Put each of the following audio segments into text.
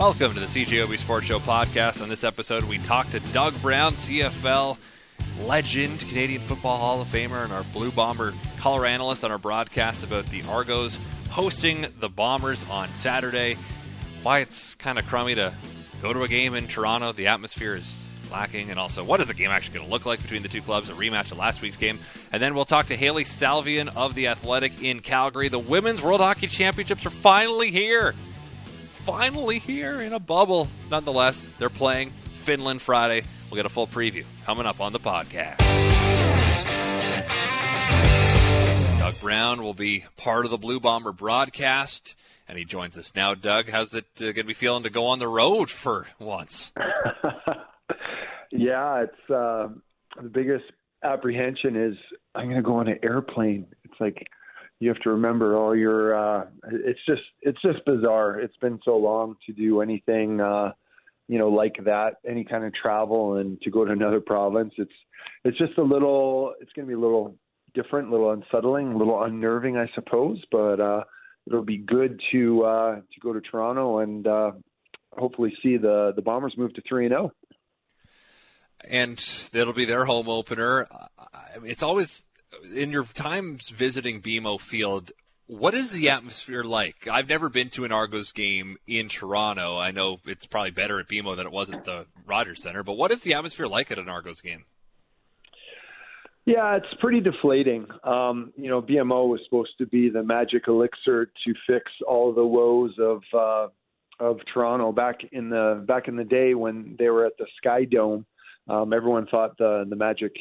Welcome to the CJOB Sports Show podcast. On this episode, we talk to Doug Brown, CFL legend, Canadian Football Hall of Famer, and our Blue Bomber color analyst on our broadcast about the Argos hosting the Bombers on Saturday. Why it's kind of crummy to go to a game in Toronto. The atmosphere is lacking. And also, what is the game actually going to look like between the two clubs? A rematch of last week's game. And then we'll talk to Hailey Salvian of The Athletic in Calgary. The Women's World Hockey Championships are finally here finally here in a bubble. Nonetheless, they're playing Finland Friday. We'll get a full preview coming up on the podcast. Doug Brown will be part of the Blue Bomber broadcast, and he joins us now. Doug, how's it uh, going to be feeling to go on the road for once? yeah, it's uh, the biggest apprehension is I'm going to go on an airplane. It's like you have to remember all your uh it's just it's just bizarre. It's been so long to do anything uh you know like that any kind of travel and to go to another province. It's it's just a little it's going to be a little different a little unsettling a little unnerving i suppose but uh it'll be good to uh to go to toronto and uh hopefully see the the bombers move to 3 and 0 and it'll be their home opener. It's always in your times visiting BMO Field, what is the atmosphere like? I've never been to an Argos game in Toronto. I know it's probably better at BMO than it was at the Rogers Center, but what is the atmosphere like at an Argos game? Yeah, it's pretty deflating. Um, you know, BMO was supposed to be the magic elixir to fix all the woes of uh, of Toronto back in the back in the day when they were at the Sky Dome. Um, everyone thought the the magic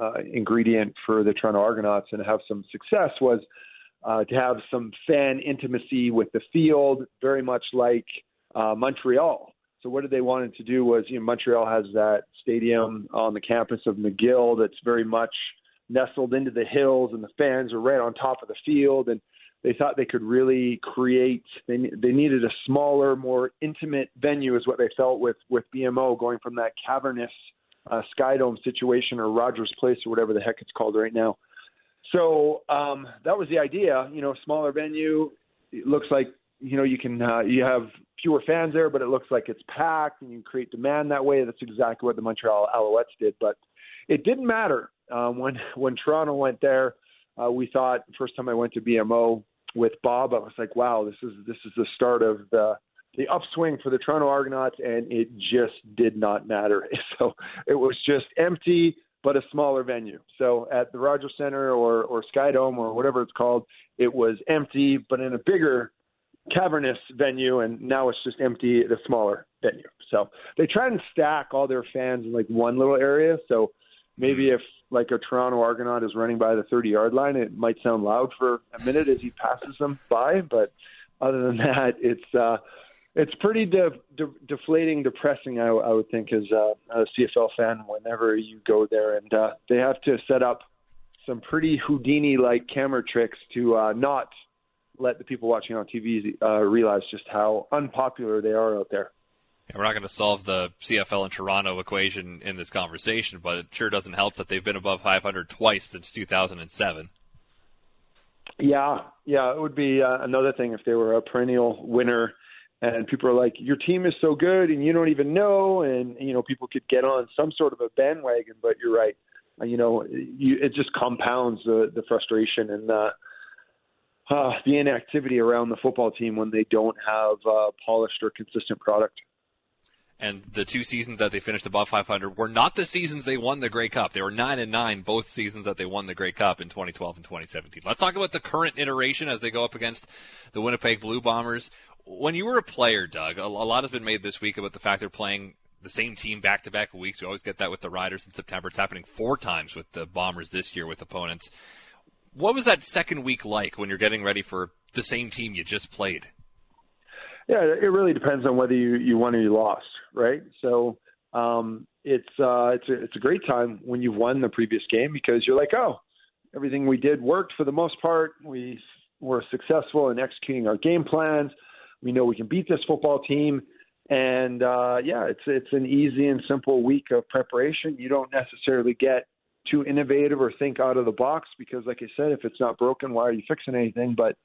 uh, ingredient for the Toronto Argonauts and have some success was uh, to have some fan intimacy with the field, very much like uh, Montreal. So what they wanted to do was, you know, Montreal has that stadium on the campus of McGill that's very much nestled into the hills, and the fans are right on top of the field, and they thought they could really create. They they needed a smaller, more intimate venue, is what they felt with with BMO going from that cavernous uh, Skydome situation or Rogers Place or whatever the heck it's called right now. So um, that was the idea. You know, smaller venue. It looks like you know you can uh, you have fewer fans there, but it looks like it's packed, and you create demand that way. That's exactly what the Montreal Alouettes did. But it didn't matter um, when when Toronto went there. Uh, we thought first time I went to BMO with Bob, I was like, wow, this is this is the start of the the upswing for the Toronto Argonauts, and it just did not matter. So it was just empty, but a smaller venue. So at the Rogers Center or or Sky Dome or whatever it's called, it was empty, but in a bigger cavernous venue, and now it's just empty at a smaller venue. So they try and stack all their fans in like one little area. So maybe if like a Toronto Argonaut is running by the 30 yard line, it might sound loud for a minute as he passes them by, but other than that, it's uh, it's pretty de- de- deflating, depressing. I, I would think as a, a CFL fan whenever you go there, and uh, they have to set up some pretty Houdini-like camera tricks to uh, not let the people watching on TV uh, realize just how unpopular they are out there. Yeah, we're not going to solve the CFL and Toronto equation in this conversation, but it sure doesn't help that they've been above 500 twice since 2007. Yeah, yeah, it would be uh, another thing if they were a perennial winner and people are like, "Your team is so good, and you don't even know." And you know, people could get on some sort of a bandwagon, but you're right. Uh, you know, you, it just compounds the the frustration and the uh, the inactivity around the football team when they don't have uh, polished or consistent product. And the two seasons that they finished above 500 were not the seasons they won the Grey Cup. They were nine and nine both seasons that they won the Grey Cup in 2012 and 2017. Let's talk about the current iteration as they go up against the Winnipeg Blue Bombers when you were a player, Doug, a, a lot has been made this week about the fact they're playing the same team back to back weeks. We always get that with the Riders in September. It's happening four times with the Bombers this year with opponents. What was that second week like when you're getting ready for the same team you just played? Yeah, it really depends on whether you, you won or you lost, right? So um, it's uh, it's a, it's a great time when you've won the previous game because you're like, oh, everything we did worked for the most part. We were successful in executing our game plans we know we can beat this football team. And uh, yeah, it's it's an easy and simple week of preparation. You don't necessarily get too innovative or think out of the box because, like I said, if it's not broken, why are you fixing anything? But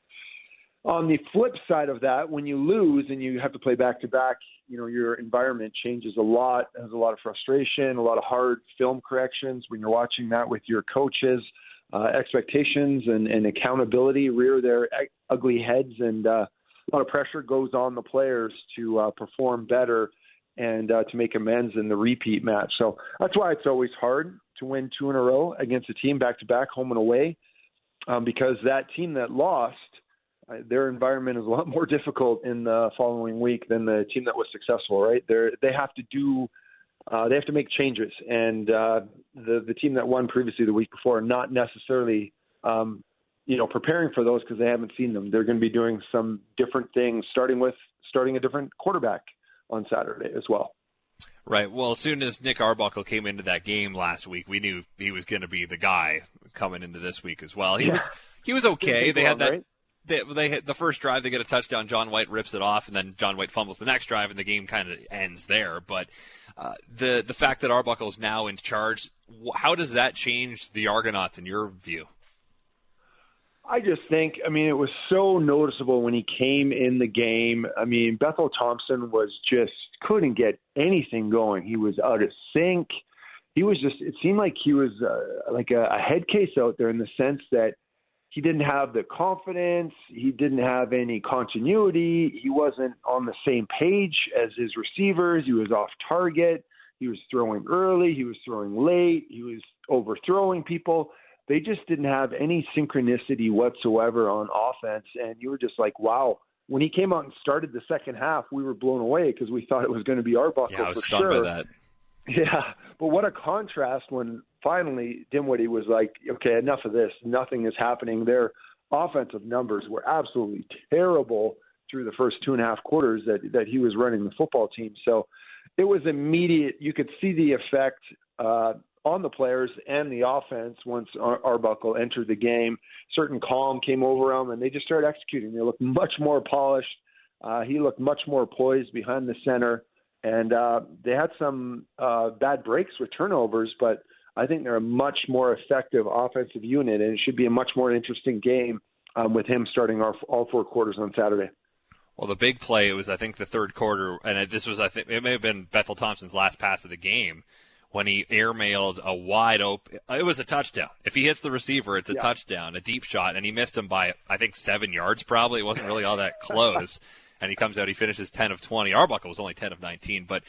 On the flip side of that, when you lose and you have to play back to back, you know your environment changes a lot. There's a lot of frustration, a lot of hard film corrections when you're watching that with your coaches. Uh, expectations and, and accountability rear their ugly heads, and uh, a lot of pressure goes on the players to uh, perform better and uh, to make amends in the repeat match. So that's why it's always hard to win two in a row against a team back to back, home and away, um, because that team that lost, uh, their environment is a lot more difficult in the following week than the team that was successful. Right? They they have to do. Uh, they have to make changes, and uh, the the team that won previously the week before, not necessarily um, you know preparing for those because they haven't seen them. They're going to be doing some different things, starting with starting a different quarterback on Saturday as well. Right. Well, as soon as Nick Arbuckle came into that game last week, we knew he was going to be the guy coming into this week as well. He yeah. was he was okay. They had that. Right? They, they hit the first drive. They get a touchdown. John White rips it off, and then John White fumbles the next drive, and the game kind of ends there. But uh, the the fact that Arbuckle is now in charge, how does that change the Argonauts in your view? I just think, I mean, it was so noticeable when he came in the game. I mean, Bethel Thompson was just couldn't get anything going. He was out of sync. He was just, it seemed like he was uh, like a, a head case out there in the sense that he didn't have the confidence. He didn't have any continuity. He wasn't on the same page as his receivers. He was off target. He was throwing early. He was throwing late. He was overthrowing people they just didn't have any synchronicity whatsoever on offense. And you were just like, wow. When he came out and started the second half, we were blown away because we thought it was going to be Arbuckle yeah, I was for stunned sure. by that. Yeah, but what a contrast when finally Dinwiddie was like, okay, enough of this. Nothing is happening. Their offensive numbers were absolutely terrible through the first two and a half quarters that that he was running the football team. So it was immediate. You could see the effect uh, on the players and the offense once Ar- Arbuckle entered the game. Certain calm came over them, and they just started executing. They looked much more polished. Uh, he looked much more poised behind the center, and uh, they had some uh, bad breaks with turnovers, but I think they're a much more effective offensive unit, and it should be a much more interesting game um, with him starting our, all four quarters on Saturday. Well, the big play was, I think, the third quarter, and this was, I think, it may have been Bethel Thompson's last pass of the game when he airmailed a wide open. It was a touchdown. If he hits the receiver, it's a yeah. touchdown, a deep shot, and he missed him by I think seven yards. Probably it wasn't really all that close. and he comes out, he finishes 10 of 20. Arbuckle was only 10 of 19. But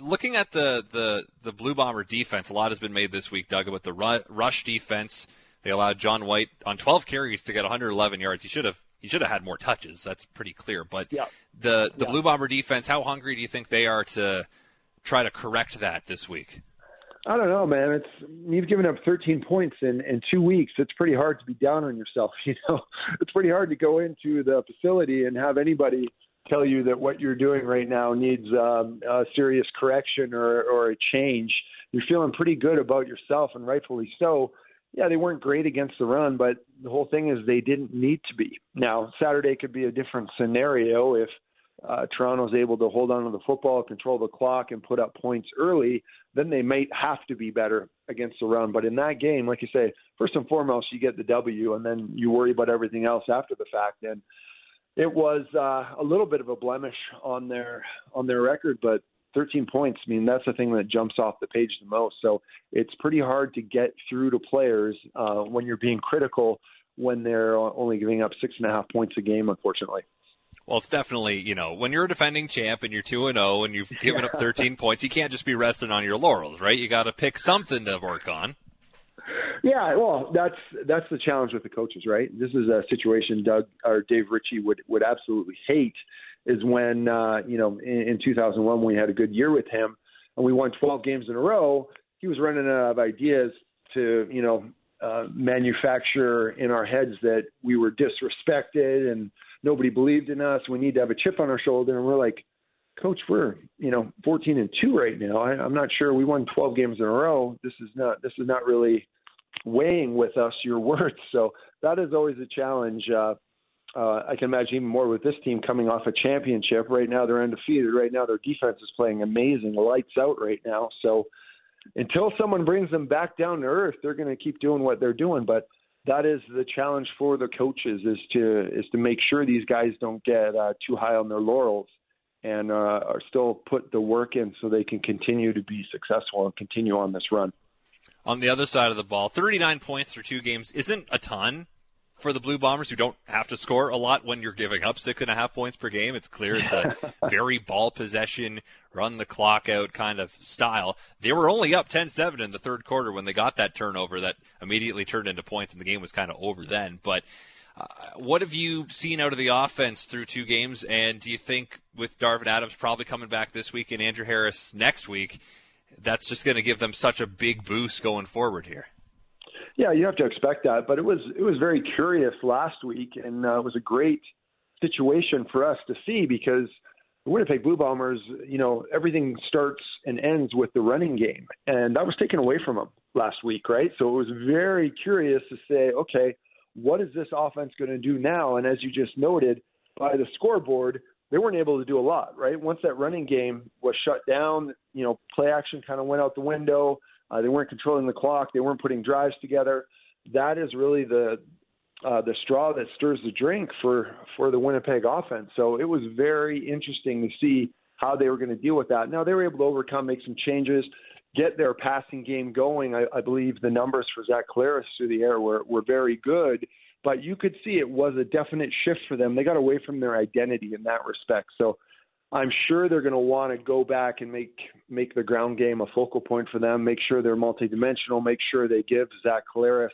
looking at the the the Blue Bomber defense, a lot has been made this week, Doug, about the rush defense. They allowed John White on 12 carries to get 111 yards. He should have he should have had more touches. That's pretty clear. But yeah. the the yeah. Blue Bomber defense, how hungry do you think they are to try to correct that this week? I don't know, man. It's you've given up 13 points in in two weeks. It's pretty hard to be down on yourself. You know, it's pretty hard to go into the facility and have anybody tell you that what you're doing right now needs um, a serious correction or or a change. You're feeling pretty good about yourself, and rightfully so. Yeah, they weren't great against the run, but the whole thing is they didn't need to be. Now, Saturday could be a different scenario if uh, Toronto's able to hold on to the football, control the clock, and put up points early, then they might have to be better against the run. But in that game, like you say, first and foremost, you get the W, and then you worry about everything else after the fact. And it was uh, a little bit of a blemish on their on their record, but 13 points. I mean, that's the thing that jumps off the page the most. So it's pretty hard to get through to players uh, when you're being critical when they're only giving up six and a half points a game, unfortunately. Well, it's definitely you know when you're a defending champ and you're two and zero oh and you've given up 13 points, you can't just be resting on your laurels, right? You got to pick something to work on. Yeah, well, that's that's the challenge with the coaches, right? This is a situation Doug or Dave Ritchie would would absolutely hate is when uh, you know in, in 2001 when we had a good year with him and we won 12 games in a row. He was running out of ideas to you know uh, manufacture in our heads that we were disrespected and nobody believed in us. We need to have a chip on our shoulder. And we're like, Coach, we're you know 14 and two right now. I, I'm not sure we won 12 games in a row. This is not this is not really weighing with us your words. So that is always a challenge. Uh, uh, I can imagine even more with this team coming off a championship. Right now they're undefeated. Right now their defense is playing amazing, lights out right now. So until someone brings them back down to earth, they're going to keep doing what they're doing. But that is the challenge for the coaches is to is to make sure these guys don't get uh, too high on their laurels and uh, are still put the work in so they can continue to be successful and continue on this run. On the other side of the ball, 39 points for two games isn't a ton for the Blue Bombers, who don't have to score a lot when you're giving up six and a half points per game. It's clear it's a very ball possession, run the clock out kind of style. They were only up 10 7 in the third quarter when they got that turnover that immediately turned into points, and the game was kind of over then. But uh, what have you seen out of the offense through two games? And do you think with Darvin Adams probably coming back this week and Andrew Harris next week, that's just going to give them such a big boost going forward here? Yeah, you have to expect that, but it was it was very curious last week, and uh, it was a great situation for us to see because the Winnipeg Blue Bombers, you know, everything starts and ends with the running game, and that was taken away from them last week, right? So it was very curious to say, okay, what is this offense going to do now? And as you just noted, by the scoreboard, they weren't able to do a lot, right? Once that running game was shut down, you know, play action kind of went out the window. Uh, they weren't controlling the clock. They weren't putting drives together. That is really the uh, the straw that stirs the drink for for the Winnipeg offense. So it was very interesting to see how they were going to deal with that. Now they were able to overcome, make some changes, get their passing game going. I, I believe the numbers for Zach Collaros through the air were were very good, but you could see it was a definite shift for them. They got away from their identity in that respect. So I'm sure they're going to want to go back and make make the ground game a focal point for them. Make sure they're multidimensional. Make sure they give Zach Collaros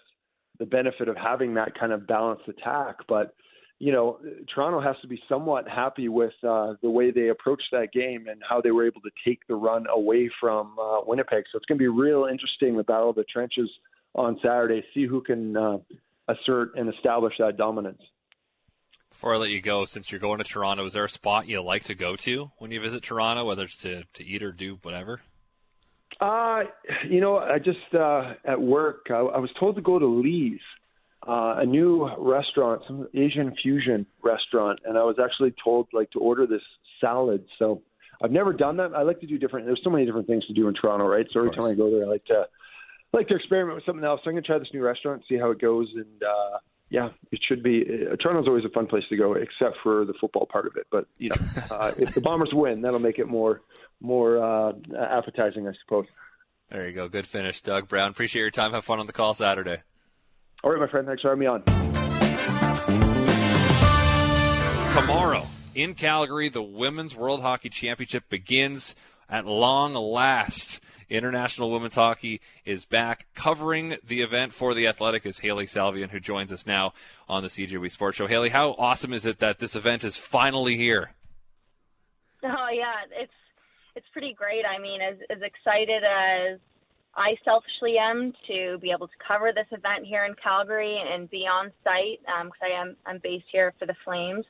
the benefit of having that kind of balanced attack. But you know, Toronto has to be somewhat happy with uh, the way they approached that game and how they were able to take the run away from uh, Winnipeg. So it's going to be real interesting the battle of the trenches on Saturday. See who can uh, assert and establish that dominance. Before I let you go, since you're going to Toronto, is there a spot you like to go to when you visit Toronto, whether it's to, to eat or do whatever? Uh, you know, I just uh, at work, I, I was told to go to Lee's, uh, a new restaurant, some Asian fusion restaurant, and I was actually told like to order this salad. So I've never done that. I like to do different. There's so many different things to do in Toronto, right? So every time I go there, I like to like to experiment with something else. So I'm gonna try this new restaurant, see how it goes, and uh, yeah, it should be. Uh, Toronto's always a fun place to go, except for the football part of it. But you know, uh, if the Bombers win, that'll make it more more uh, appetizing, I suppose. There you go. Good finish, Doug Brown. Appreciate your time. Have fun on the call Saturday. All right, my friend. Thanks for having me on. Tomorrow in Calgary, the Women's World Hockey Championship begins at long last. International Women's Hockey is back. Covering the event for The Athletic is Hailey Salvian, who joins us now on the CJOB Sports Show. Hailey, how awesome is it that this event is finally here? Oh, yeah. It's it's pretty great. I mean, as, as excited as I selfishly am to be able to cover this event here in Calgary and be on site because um, I am I'm based here for the Flames.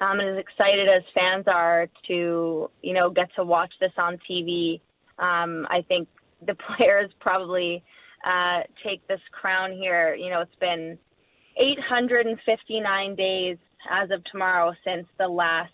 Um, and as excited as fans are to you know get to watch this on TV um, I think the players probably uh, take this crown here. You know, it's been 859 days as of tomorrow since the last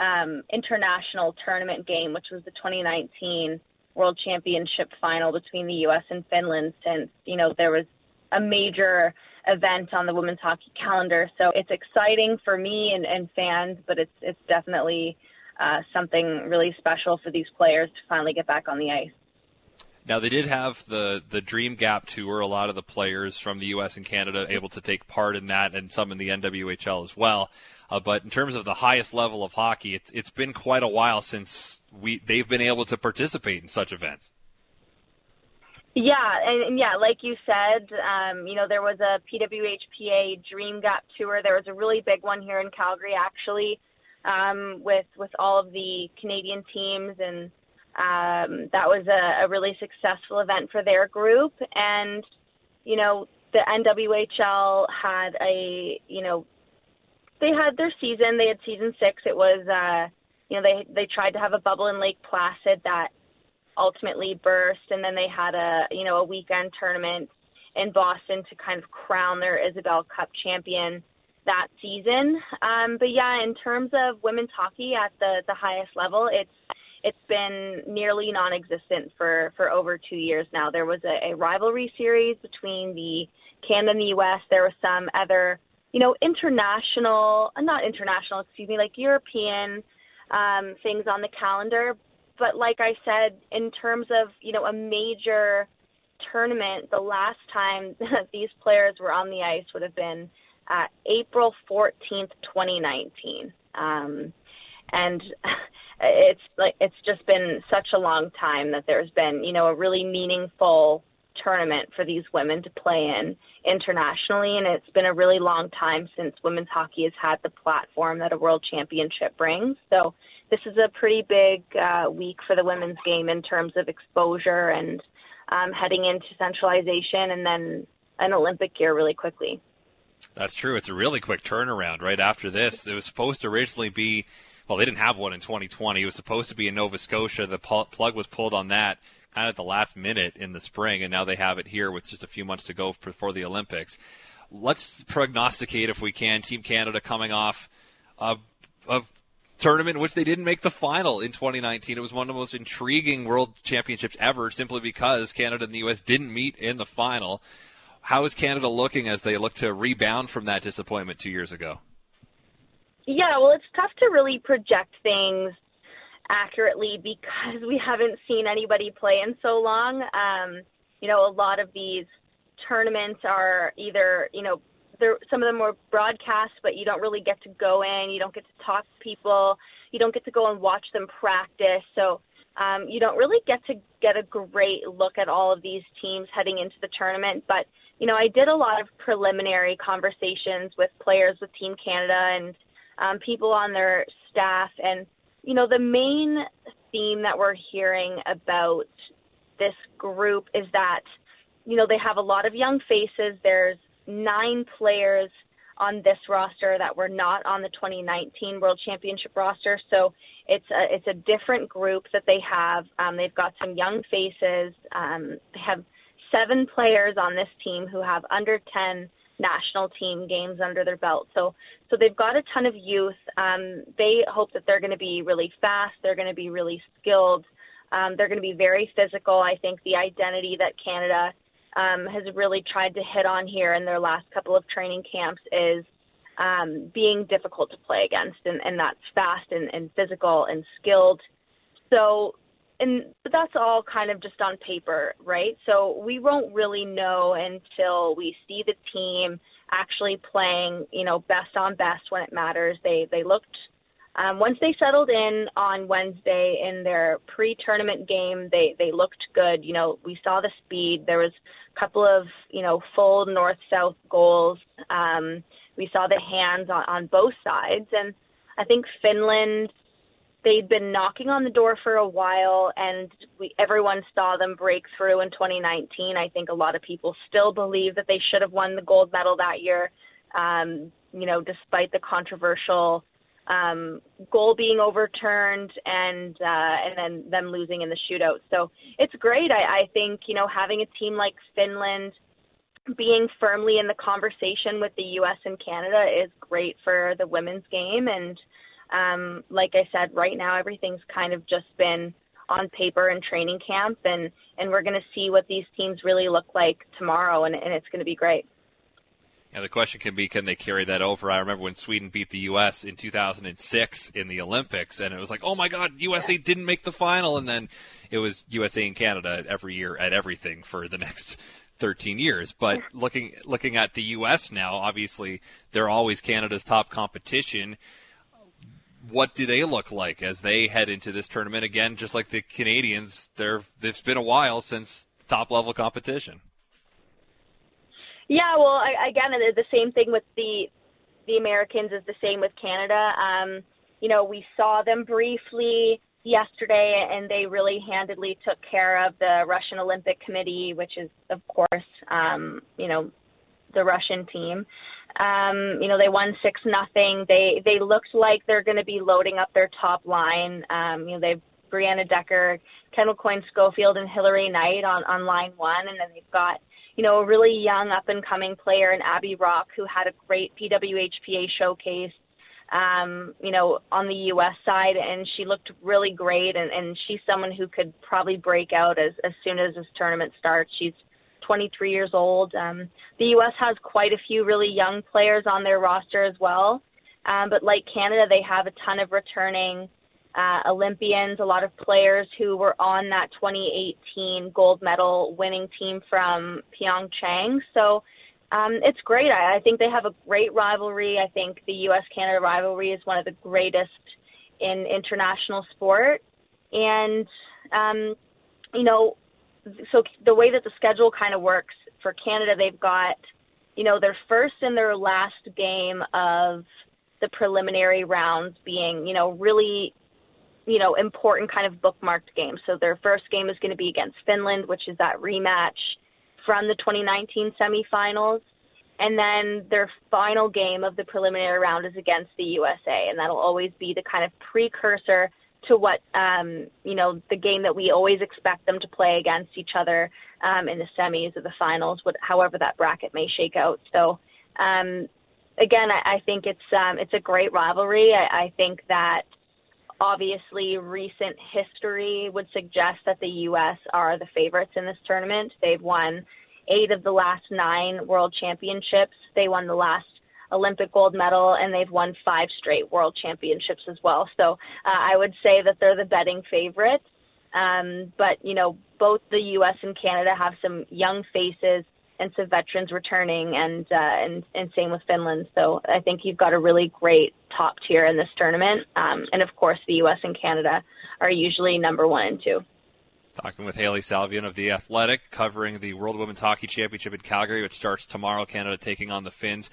um, international tournament game, which was the 2019 World Championship final between the U.S. and Finland. Since you know there was a major event on the women's hockey calendar, so it's exciting for me and, and fans, but it's it's definitely uh, something really special for these players to finally get back on the ice. Now they did have the the Dream Gap tour. A lot of the players from the U.S. and Canada able to take part in that, and some in the NWHL as well. Uh, but in terms of the highest level of hockey, it's it's been quite a while since we they've been able to participate in such events. Yeah, and, and yeah, like you said, um, you know there was a PWHPA Dream Gap tour. There was a really big one here in Calgary, actually um, with with all of the Canadian teams, and um, that was a, a really successful event for their group. And you know, the NWHL had a you know they had their season. They had season six. It was uh, you know they they tried to have a bubble in Lake Placid that ultimately burst, and then they had a you know a weekend tournament in Boston to kind of crown their Isabel Cup champion that season. Um, but yeah, in terms of women's hockey at the the highest level, it's it's been nearly non-existent for for over two years now. There was a, a rivalry series between the Canada and the U.S. There was some other, you know, international, not international, excuse me, like European um, things on the calendar. But like I said, in terms of you know a major tournament, the last time these players were on the ice would have been uh, April 14th, 2019. Um, and it's like it's just been such a long time that there's been you know a really meaningful tournament for these women to play in internationally. And it's been a really long time since women's hockey has had the platform that a world championship brings. So this is a pretty big uh, week for the women's game in terms of exposure and um, heading into centralization and then an olympic year really quickly that's true it's a really quick turnaround right after this it was supposed to originally be well, they didn't have one in 2020. It was supposed to be in Nova Scotia. The plug was pulled on that kind of at the last minute in the spring, and now they have it here with just a few months to go before the Olympics. Let's prognosticate, if we can, Team Canada coming off a, a tournament in which they didn't make the final in 2019. It was one of the most intriguing World Championships ever, simply because Canada and the U.S. didn't meet in the final. How is Canada looking as they look to rebound from that disappointment two years ago? Yeah, well, it's tough to really project things accurately because we haven't seen anybody play in so long. Um, you know, a lot of these tournaments are either, you know, they're, some of them are broadcast, but you don't really get to go in. You don't get to talk to people. You don't get to go and watch them practice. So um, you don't really get to get a great look at all of these teams heading into the tournament. But you know, I did a lot of preliminary conversations with players with Team Canada and um, people on their staff. And, you know, the main theme that we're hearing about this group is that, you know, they have a lot of young faces. There's nine players on this roster that were not on the 2019 World Championship roster. So it's a, it's a different group that they have. Um, they've got some young faces. Um, they have seven players on this team who have under 10 national team games under their belt. So so they've got a ton of youth. Um, they hope that they're going to be really fast. They're going to be really skilled. Um, they're going to be very physical. I think the identity that Canada um, has really tried to hit on here in their last couple of training camps is um, being difficult to play against, and, and that's fast and, and physical and skilled. So and but that's all kind of just on paper, right? So we won't really know until we see the team actually playing, you know, best on best when it matters. They they looked um, once they settled in on Wednesday in their pre-tournament game, they they looked good. You know, we saw the speed. There was a couple of you know full north-south goals. Um, we saw the hands on, on both sides, and I think Finland they'd been knocking on the door for a while and we everyone saw them break through in 2019 i think a lot of people still believe that they should have won the gold medal that year um you know despite the controversial um goal being overturned and uh and then them losing in the shootout. So it's great. I i think you know having a team like finland being firmly in the conversation with the US and Canada is great for the women's game. And um, like I said, right now everything's kind of just been on paper and training camp, and and we're going to see what these teams really look like tomorrow, and, and it's going to be great. Yeah, the question can be, can they carry that over? I remember when Sweden beat the U.S. in 2006 in the Olympics, and it was like, oh my God, USA didn't make the final, and then it was USA and Canada every year at everything for the next 13 years. But looking looking at the U.S. now, obviously they're always Canada's top competition what do they look like as they head into this tournament again? Just like the Canadians, they it's been a while since top level competition. Yeah, well, I, again, the same thing with the the Americans is the same with Canada. Um, you know, we saw them briefly yesterday, and they really handedly took care of the Russian Olympic Committee, which is, of course, um, you know, the Russian team. Um, you know, they won six nothing. They they looked like they're going to be loading up their top line. Um, you know, they've Brianna Decker, Kendall Coyne Schofield, and Hilary Knight on on line one, and then they've got you know a really young up and coming player in Abbey Roque who had a great PWHPA showcase. um, you know, on the U.S. side, and she looked really great. And, and she's someone who could probably break out as as soon as this tournament starts. She's 23 years old. Um, the U.S. has quite a few really young players on their roster as well. Um, but like Canada, they have a ton of returning uh, Olympians, a lot of players who were on that 2018 gold medal winning team from Pyeongchang. So um, it's great. I, I think they have a great rivalry. I think the U.S. Canada rivalry is one of the greatest in international sport. And, um, you know, so the way that the schedule kind of works for Canada, they've got, you know, their first and their last game of the preliminary rounds being, you know, really, you know, important kind of bookmarked games. So their first game is going to be against Finland, which is that rematch from the 2019 semifinals. And then their final game of the preliminary round is against the USA, and that'll always be the kind of precursor to what um, you know the game that we always expect them to play against each other um, in the semis or the finals, what, however that bracket may shake out. So um, again, I, I think it's um, it's a great rivalry. I, I think that obviously recent history would suggest that the U.S. are the favorites in this tournament. They've won eight of the last nine world championships. They won the last Olympic gold medal, and they've won five straight world championships as well. So uh, I would say that they're the betting favorites. Um, but you know, both the U.S. and Canada have some young faces and some veterans returning, and uh, and and same with Finland. So I think you've got a really great top tier in this tournament. Um, and of course, the U.S. and Canada are usually number one and two. Talking with Hailey Salvian of The Athletic, covering the World Women's Hockey Championship in Calgary, which starts tomorrow. Canada taking on the Finns.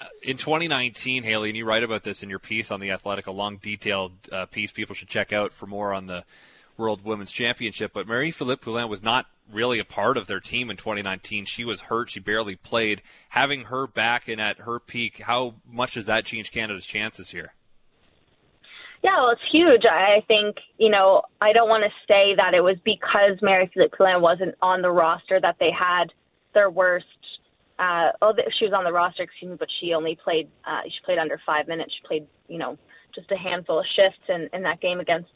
Uh, in 2019, Hailey, and you write about this in your piece on The Athletic, a long, detailed uh, piece people should check out for more on the World Women's Championship. But Marie-Philip Poulin was not really a part of their team in 2019. She was hurt. She barely played. Having her back and at her peak, how much does that change Canada's chances here? Yeah, well, it's huge. I think, you know, I don't want to say that it was because Marie-Philip Poulin wasn't on the roster that they had their worst. Uh, oh, she was on the roster, excuse me, but she only played. Uh, she played under five minutes. She played, you know, just a handful of shifts in, in that game against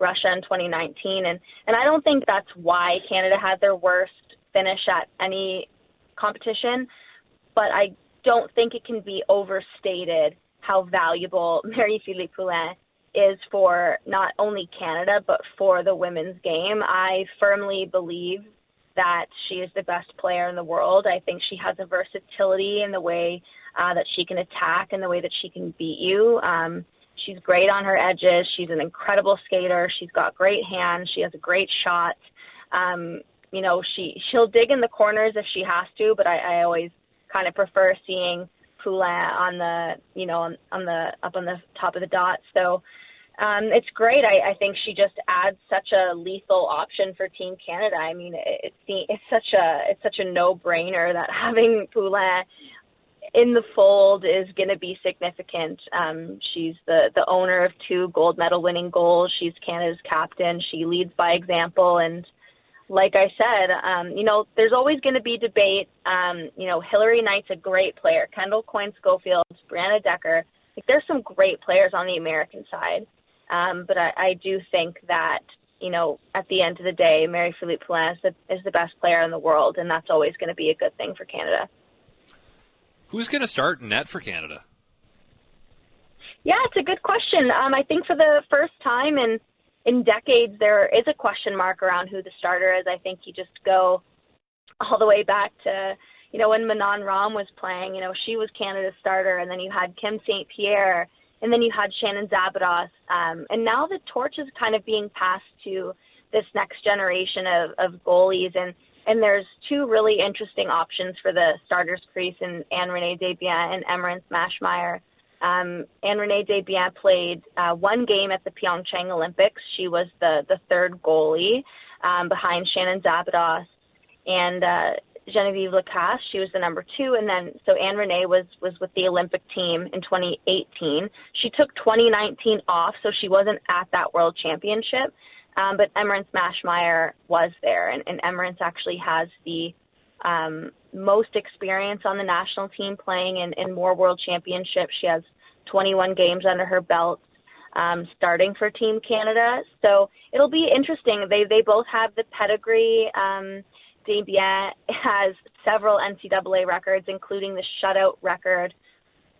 Russia in 2019, and and I don't think that's why Canada had their worst finish at any competition. But I don't think it can be overstated how valuable Marie-Philip Poulin is for not only Canada but for the women's game. I firmly believe that she is the best player in the world. I think she has a versatility in the way uh, that she can attack and the way that she can beat you. Um, she's great on her edges. She's an incredible skater. She's got great hands. She has a great shot. Um, you know, she she'll dig in the corners if she has to, but I, I always kind of prefer seeing Poulin on the you know on, on the up on the top of the dot. So um, it's great. I, I think she just adds such a lethal option for Team Canada. I mean, it, it's it's such a it's such a no-brainer that having Poulin in the fold is going to be significant. Um, she's the the owner of two gold medal winning goals. She's Canada's captain. She leads by example, and like I said, um, you know, there's always going to be debate. Um, you know, Hilary Knight's a great player. Kendall Coyne Schofield, Brianna Decker. Like, there's some great players on the American side. Um, but I, I do think that you know at the end of the day, Marie-Philip Poulin is the, is the best player in the world, and that's always going to be a good thing for Canada. Who's going to start net for Canada? Yeah, it's a good question. Um, I think for the first time in in decades, there is a question mark around who the starter is. I think you just go all the way back to you know when Manon Rheaume was playing. You know, she was Canada's starter, and then you had Kim St. Pierre and then you had Shannon Szabados. Um, and now the torch is kind of being passed to this next generation of, of goalies. And, and there's two really interesting options for the starters crease in Ann-Renée Desbiens and Emerance Maschmeyer. Um, Ann-Renée Desbiens played uh, one game at the Pyeongchang Olympics. She was the, the third goalie um, behind Shannon Szabados. And uh, Genevieve Lacasse. She was the number two, and then so Ann-Renée was was with the Olympic team in 2018. She took 2019 off, so she wasn't at that World Championship. Um, but Emerance Maschmeyer was there, and, and Emerance actually has the um, most experience on the national team playing in, in more World Championships. She has 21 games under her belt, um, starting for Team Canada. So it'll be interesting. They they both have the pedigree. Um, Desbiens has several NCAA records, including the shutout record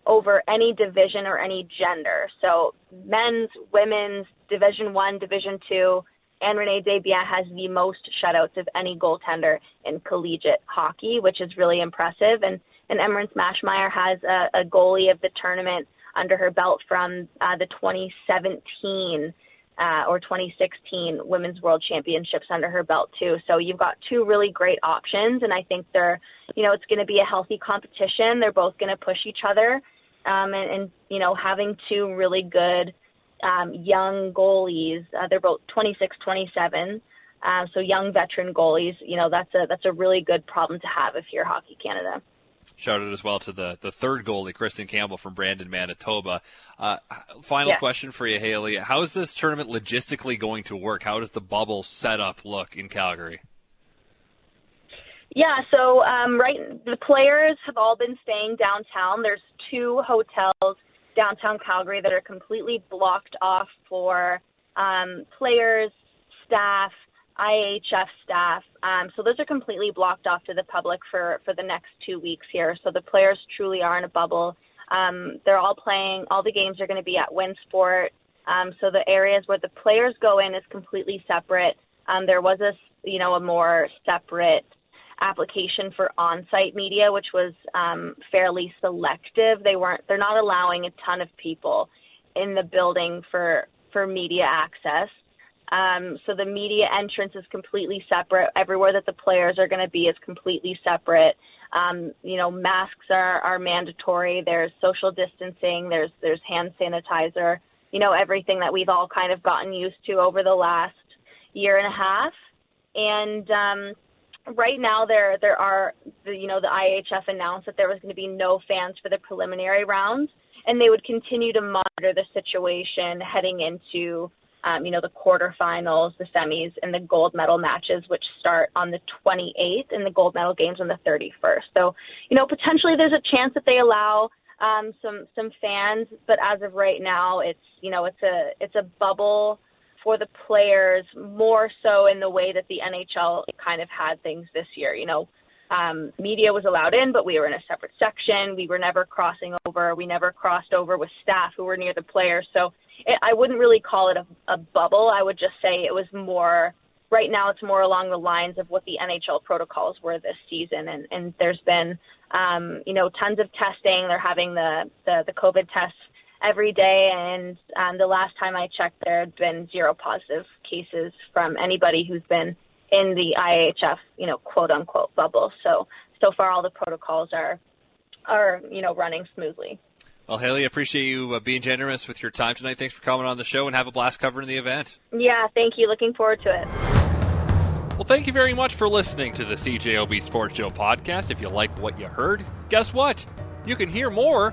over any division or any gender. So men's, women's, Division One, Division Two, Ann-Renée Desbiens has the most shutouts of any goaltender in collegiate hockey, which is really impressive. And and Emerance Maschmeyer has a, a goalie of the tournament under her belt from uh, the 2017 uh, or 2016 Women's World Championships under her belt too. So you've got two really great options, and I think they're, you know, it's going to be a healthy competition. They're both going to push each other, um, and, and you know, having two really good um, young goalies. Uh, they're both 26, 27. Uh, so young veteran goalies, you know, that's a that's a really good problem to have if you're Hockey Canada. Shout out as well to the, the third goalie, Kristen Campbell from Brandon, Manitoba. Uh, final yeah. question for you, Hailey. How is this tournament logistically going to work? How does the bubble setup look in Calgary? Yeah, so um, right, the players have all been staying downtown. There's two hotels downtown Calgary that are completely blocked off for um, players, staff, IIHF staff. Um, so those are completely blocked off to the public for, for the next two weeks here. So the players truly are in a bubble. Um, they're all playing, all the games are going to be at Winsport. Um, so the areas where the players go in is completely separate. Um, there was a, you know, a more separate application for on-site media, which was um, fairly selective. They weren't, they're not allowing a ton of people in the building for for media access. Um, so the media entrance is completely separate. Everywhere that the players are going to be is completely separate. Um, you know, masks are, are mandatory. There's social distancing. There's there's hand sanitizer. You know, everything that we've all kind of gotten used to over the last year and a half. And um, right now, there there are the, you know the IIHF announced that there was going to be no fans for the preliminary rounds, and they would continue to monitor the situation heading into um, you know, the quarterfinals, the semis, and the gold medal matches, which start on the 28th, and the gold medal games on the 31st. So, you know, potentially there's a chance that they allow um, some some fans, but as of right now, it's you know, it's a it's a bubble for the players more so in the way that the NHL kind of had things this year. You know, um, media was allowed in, but we were in a separate section. We were never crossing over. We never crossed over with staff who were near the players. So it, I wouldn't really call it a, a bubble. I would just say it was more. Right now, it's more along the lines of what the NHL protocols were this season, and, and there's been, um, you know, tons of testing. They're having the the, the COVID tests every day, and um, the last time I checked, there had been zero positive cases from anybody who's been in the IIHF, you know, quote unquote bubble. So so far, all the protocols are are you know running smoothly. Well, Hailey, appreciate you uh, being generous with your time tonight. Thanks for coming on the show and have a blast covering the event. Yeah, thank you. Looking forward to it. Well, thank you very much for listening to the CJOB Sports Show podcast. If you like what you heard, guess what? You can hear more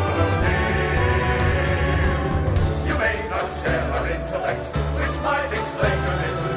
share our intellect, which might explain the distance.